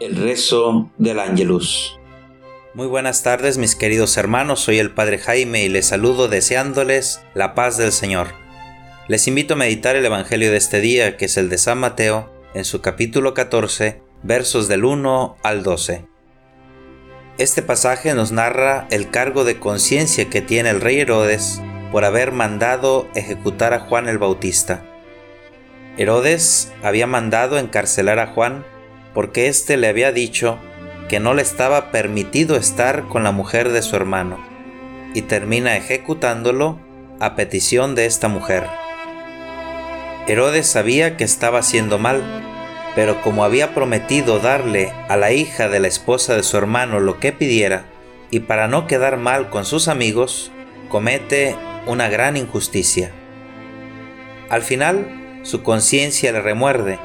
El rezo del Ángelus. Muy buenas tardes mis queridos hermanos, soy el Padre Jaime y les saludo deseándoles la paz del Señor. Les invito a meditar el Evangelio de este día, que es el de San Mateo, en su capítulo 14, versos del 1 al 12. Este pasaje nos narra el cargo de conciencia que tiene el rey Herodes por haber mandado ejecutar a Juan el Bautista. Herodes había mandado encarcelar a Juan porque éste le había dicho que no le estaba permitido estar con la mujer de su hermano, y termina ejecutándolo a petición de esta mujer. Herodes sabía que estaba haciendo mal, pero como había prometido darle a la hija de la esposa de su hermano lo que pidiera, y para no quedar mal con sus amigos, comete una gran injusticia. Al final, su conciencia le remuerde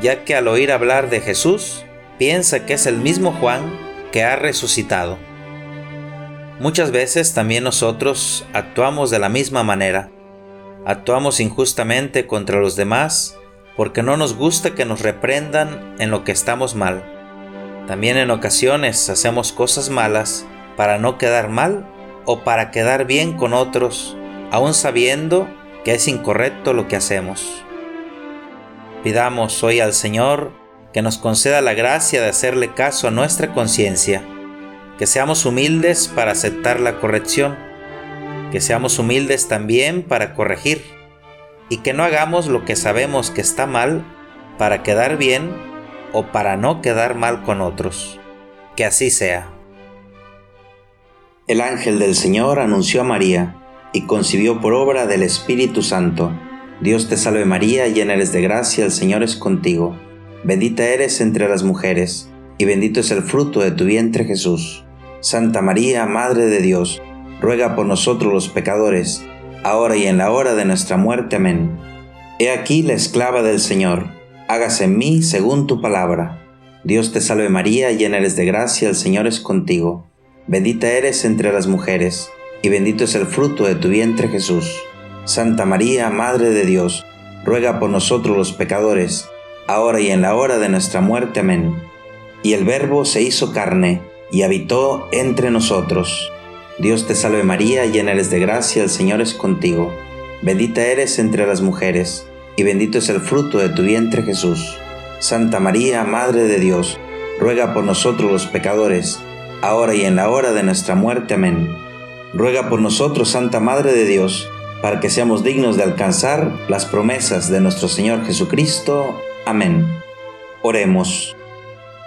ya que al oír hablar de Jesús, piensa que es el mismo Juan que ha resucitado. Muchas veces también nosotros actuamos de la misma manera. Actuamos injustamente contra los demás porque no nos gusta que nos reprendan en lo que estamos mal. También en ocasiones hacemos cosas malas para no quedar mal o para quedar bien con otros, aun sabiendo que es incorrecto lo que hacemos. Pidamos hoy al Señor que nos conceda la gracia de hacerle caso a nuestra conciencia, que seamos humildes para aceptar la corrección, que seamos humildes también para corregir, y que no hagamos lo que sabemos que está mal para quedar bien o para no quedar mal con otros. Que así sea. El ángel del Señor anunció a María y concibió por obra del Espíritu Santo Dios te salve María, llena eres de gracia, el Señor es contigo. Bendita eres entre las mujeres, y bendito es el fruto de tu vientre Jesús. Santa María, Madre de Dios, ruega por nosotros los pecadores, ahora y en la hora de nuestra muerte. Amén. He aquí la esclava del Señor, hágase en mí según tu palabra. Dios te salve María, llena eres de gracia, el Señor es contigo. Bendita eres entre las mujeres, y bendito es el fruto de tu vientre Jesús. Santa María, Madre de Dios, ruega por nosotros los pecadores, ahora y en la hora de nuestra muerte. Amén. Y el Verbo se hizo carne y habitó entre nosotros. Dios te salve María, llena eres de gracia, el Señor es contigo. Bendita eres entre las mujeres, y bendito es el fruto de tu vientre Jesús. Santa María, Madre de Dios, ruega por nosotros los pecadores, ahora y en la hora de nuestra muerte. Amén. Ruega por nosotros, Santa Madre de Dios, para que seamos dignos de alcanzar las promesas de nuestro Señor Jesucristo. Amén. Oremos.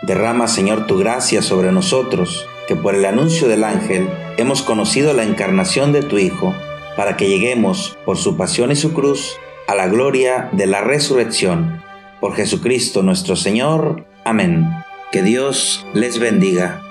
Derrama, Señor, tu gracia sobre nosotros, que por el anuncio del ángel hemos conocido la encarnación de tu Hijo, para que lleguemos, por su pasión y su cruz, a la gloria de la resurrección. Por Jesucristo nuestro Señor. Amén. Que Dios les bendiga.